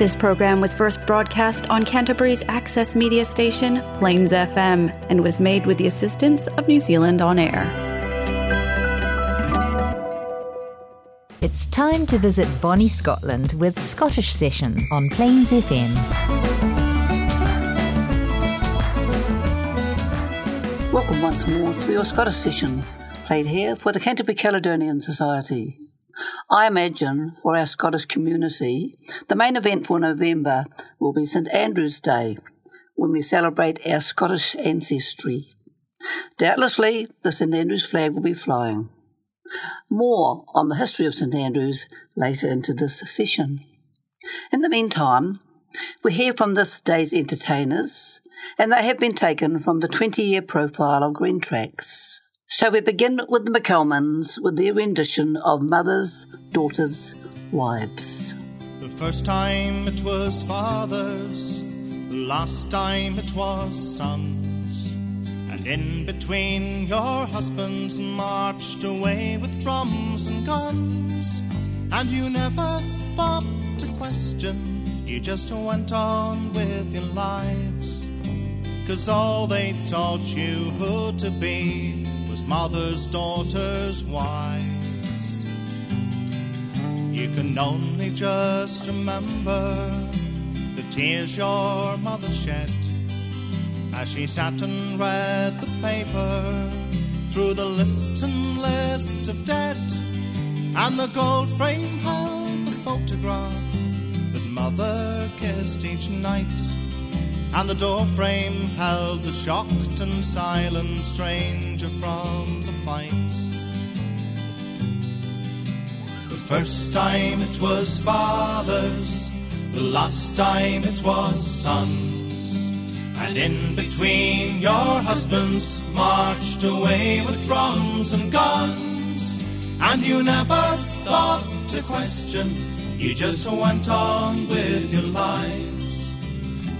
This program was first broadcast on Canterbury's access media station, Plains FM, and was made with the assistance of New Zealand On Air. It's time to visit Bonnie, Scotland with Scottish Session on Plains FM. Welcome once more for your Scottish session, played here for the Canterbury Caledonian Society. I imagine for our Scottish community, the main event for November will be St Andrew's Day, when we celebrate our Scottish ancestry. Doubtlessly, the St Andrews flag will be flying. More on the history of St Andrews later into this session. In the meantime, we hear from this day's entertainers, and they have been taken from the 20 year profile of Greentrax. So we begin with the McCalmans with their rendition of Mothers, Daughters, Wives. The first time it was fathers, the last time it was sons. And in between your husbands marched away with drums and guns. And you never thought to question, you just went on with your lives. Cause all they taught you who to be mothers, daughters, wives. You can only just remember the tears your mother shed as she sat and read the paper through the list and list of dead. And the gold frame held the photograph that mother kissed each night and the doorframe held the shocked and silent stranger from the fight. The first time it was fathers, the last time it was sons, and in between your husbands marched away with drums and guns, and you never thought to question, you just went on with your life.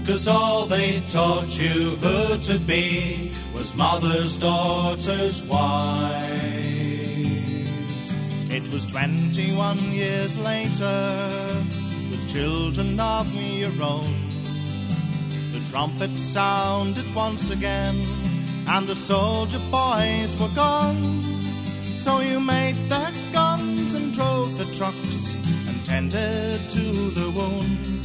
Cause all they taught you who to be was mothers, daughters, wives. It was 21 years later, with children of your own. The trumpet sounded once again, and the soldier boys were gone. So you made their guns and drove the trucks and tended to the wounds.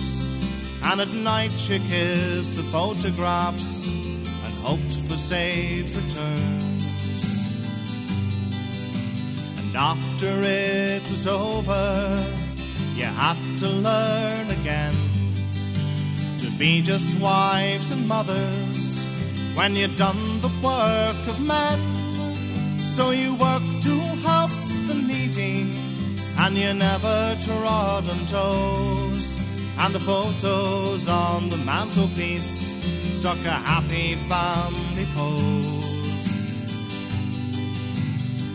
And at night she kissed the photographs and hoped for safe returns. And after it was over, you had to learn again to be just wives and mothers when you'd done the work of men. So you worked to help the needy, and you never trod on toes and the photos on the mantelpiece struck a happy family pose.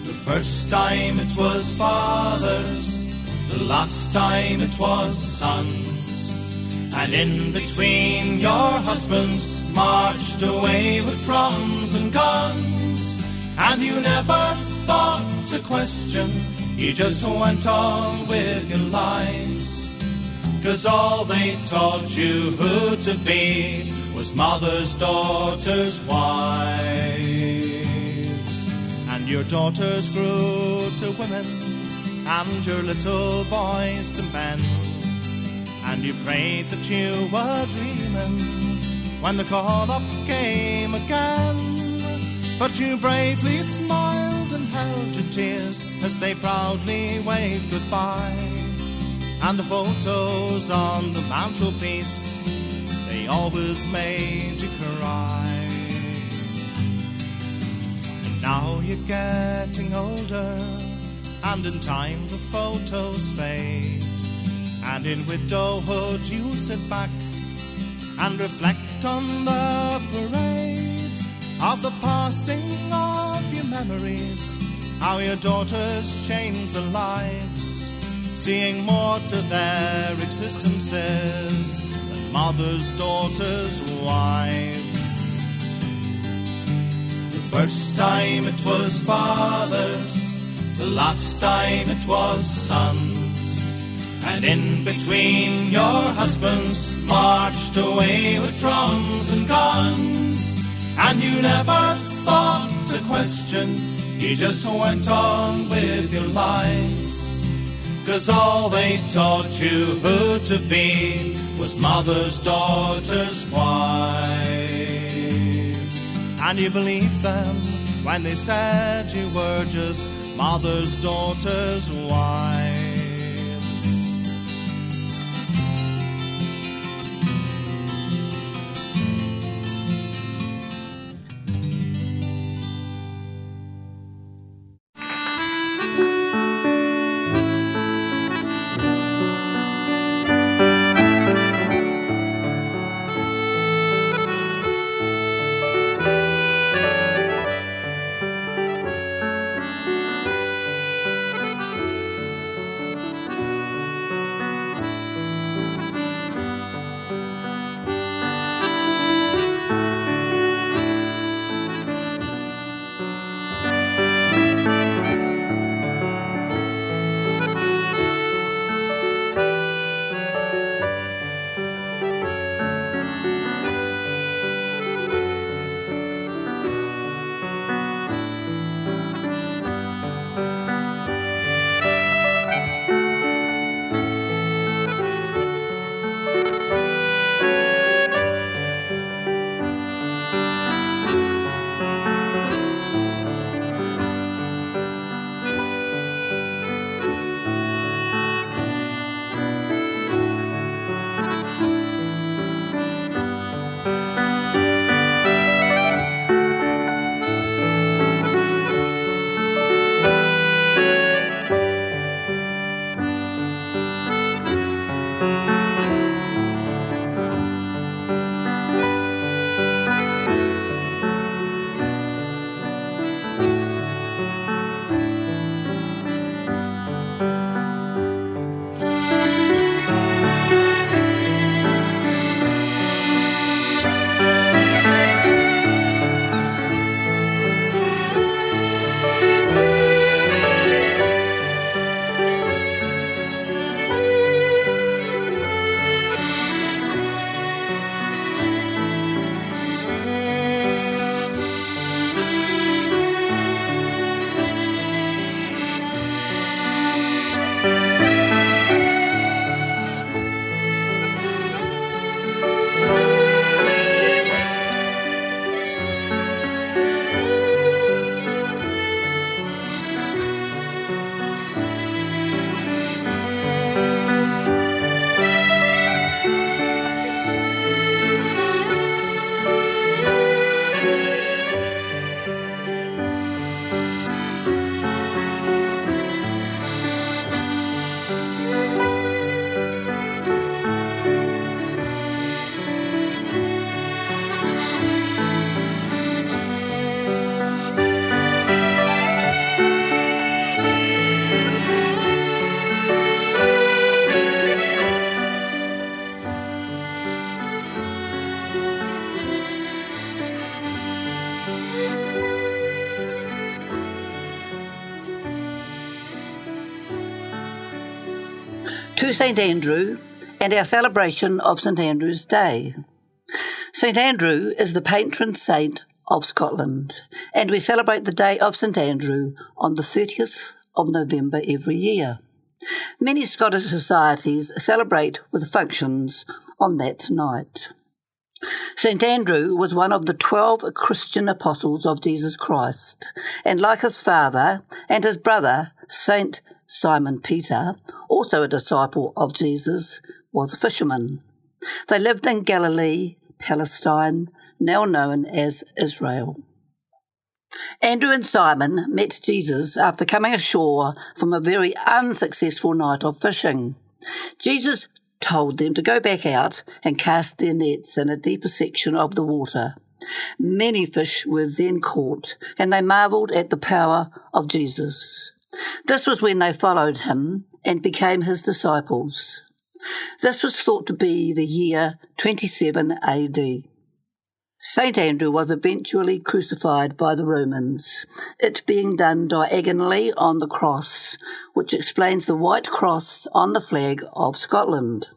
The first time it was fathers, the last time it was sons, and in between your husbands marched away with drums and guns, and you never thought to question, you just went on with your lives. Cause all they taught you who to be was mothers, daughters, wives. And your daughters grew to women, and your little boys to men. And you prayed that you were dreaming when the call up came again. But you bravely smiled and held your tears as they proudly waved goodbye and the photos on the mantelpiece, they always made you cry. And now you're getting older, and in time the photos fade. And in widowhood you sit back and reflect on the parade of the passing of your memories, how your daughters changed the lives seeing more to their existences than mothers, daughters, wives. The first time it was fathers, the last time it was sons, And in between your husbands marched away with drums and guns. And you never thought to question, you just went on with your lives. Cause all they taught you who to be was mothers, daughters, wives. And you believed them when they said you were just mothers, daughters, wives. St Andrew and our celebration of St Andrew's Day. St Andrew is the patron saint of Scotland, and we celebrate the Day of St Andrew on the 30th of November every year. Many Scottish societies celebrate with functions on that night. St. Andrew was one of the twelve Christian apostles of Jesus Christ, and like his father and his brother, St. Simon Peter, also a disciple of Jesus, was a fisherman. They lived in Galilee, Palestine, now known as Israel. Andrew and Simon met Jesus after coming ashore from a very unsuccessful night of fishing. Jesus told them to go back out and cast their nets in a deeper section of the water. Many fish were then caught, and they marvelled at the power of Jesus. This was when they followed him and became his disciples. This was thought to be the year 27 AD. St. Andrew was eventually crucified by the Romans, it being done diagonally on the cross, which explains the white cross on the flag of Scotland.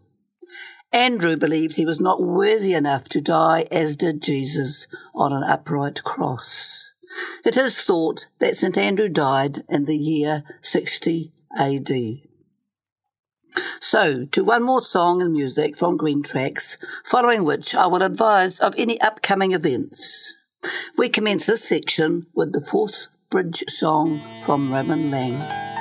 Andrew believed he was not worthy enough to die as did Jesus on an upright cross. It is thought that St. Andrew died in the year 60 AD. So, to one more song and music from Greentrax, following which I will advise of any upcoming events. We commence this section with the Forth Bridge song from Roman Lang.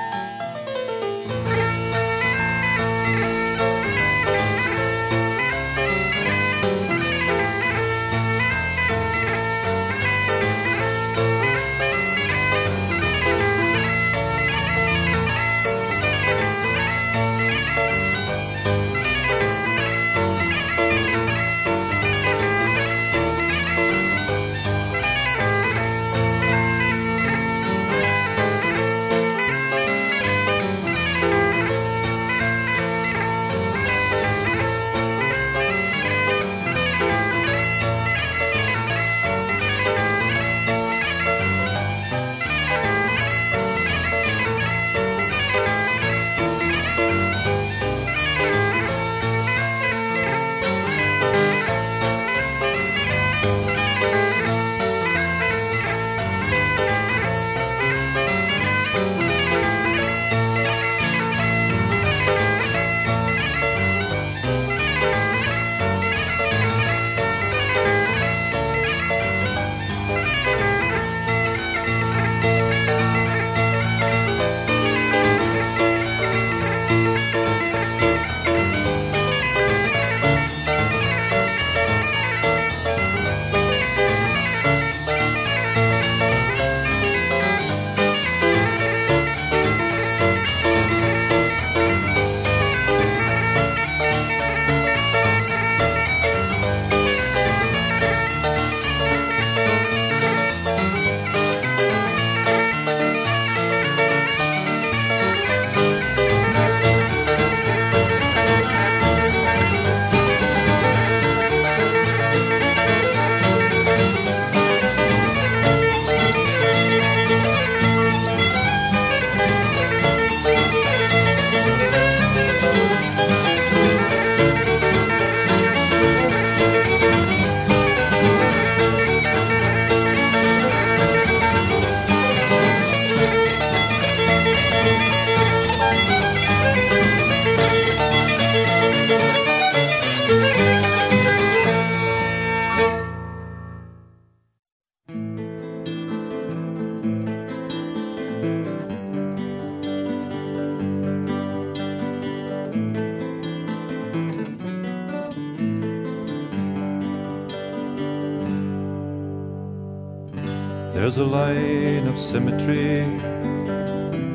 There's a line of symmetry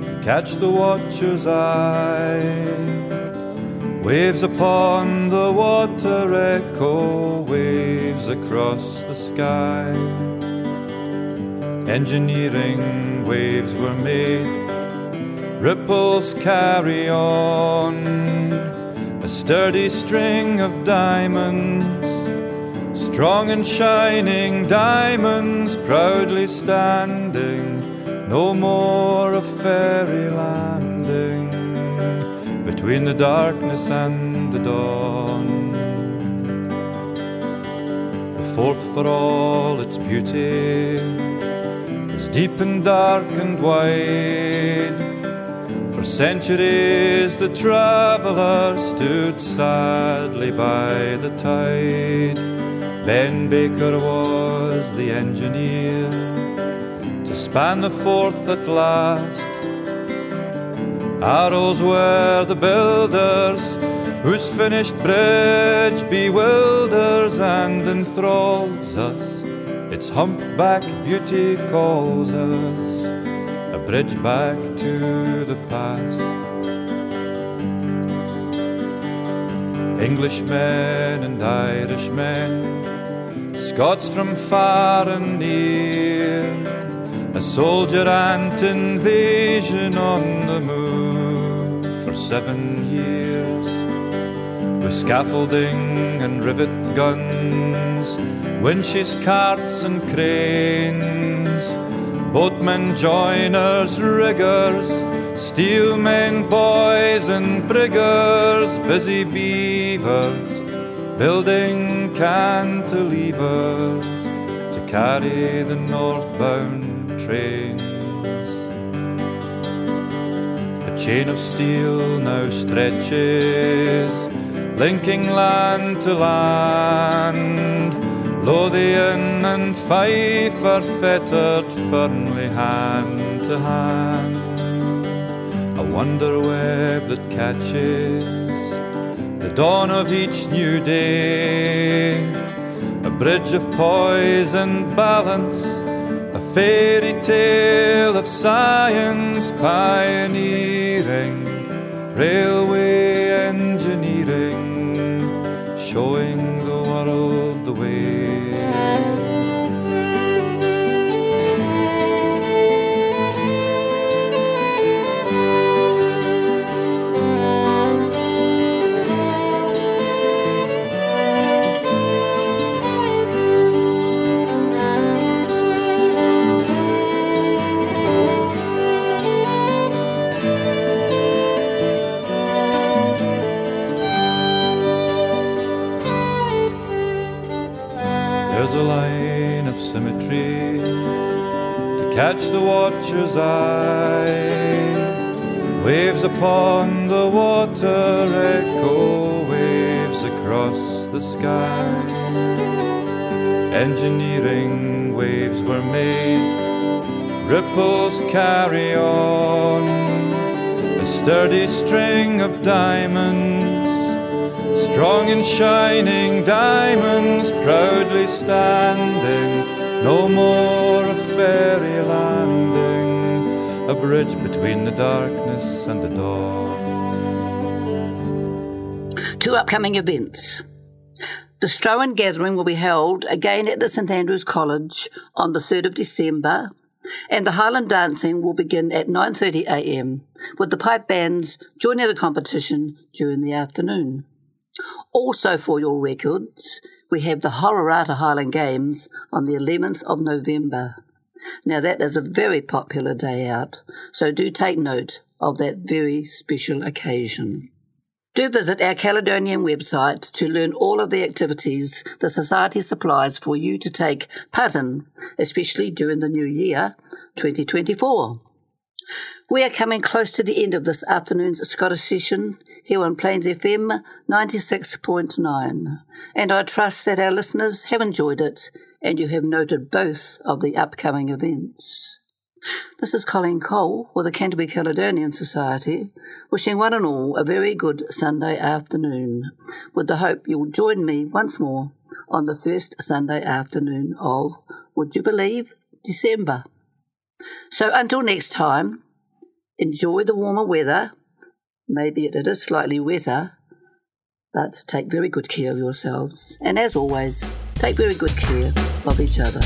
to catch the watcher's eye. Waves upon the water echo, waves across the sky. Engineering waves were made, ripples carry on. A sturdy string of diamonds Strong and shining diamonds proudly standing, no more a fairy landing between the darkness and the dawn. The Forth, for all its beauty, is deep and dark and wide. For centuries the traveller stood sadly by the tide. Ben Baker was the engineer to span the Forth at last. Arrols were the builders whose finished bridge bewilders and enthralls us. Its humpback beauty calls us a bridge back to the past. Englishmen and Irishmen Scots from far and near, a soldier ant invasion on the move for seven years. with scaffolding and rivet guns, winches, carts, and cranes. Boatmen, joiners, riggers, steelmen, boys, and briggers, busy beavers, building cantilevers to carry the northbound trains. A chain of steel now stretches linking land to land. Lothian and Fife are fettered firmly hand to hand. A wonder web that catches the dawn of each new day. A bridge of poise and balance, a fairy tale of science pioneering, railway engineering. Showing catch the watcher's eye. Waves upon the water, echo waves across the sky. Engineering waves were made, ripples carry on. A sturdy string of diamonds strong and shining diamonds proudly standing, no more a fairy landing, a bridge between the darkness and the dawn. Two upcoming events. The Strowan Gathering will be held again at the St Andrews College on the 3rd of December, and the Highland Dancing will begin at 9.30am, with the pipe bands joining the competition during the afternoon. Also, for your records, we have the Hororata Highland Games on the 11th of November. Now, that is a very popular day out, so do take note of that very special occasion. Do visit our Caledonian website to learn all of the activities the Society supplies for you to take part in, especially during the new year 2024. We are coming close to the end of this afternoon's Scottish session here on Plains FM 96.9, and I trust that our listeners have enjoyed it and you have noted both of the upcoming events. This is Colleen Cole with the Canterbury Caledonian Society, wishing one and all a very good Sunday afternoon, with the hope you'll join me once more on the first Sunday afternoon of, would you believe, December. So until next time, enjoy the warmer weather. Maybe it is slightly wetter, but take very good care of yourselves. And as always, take very good care of each other.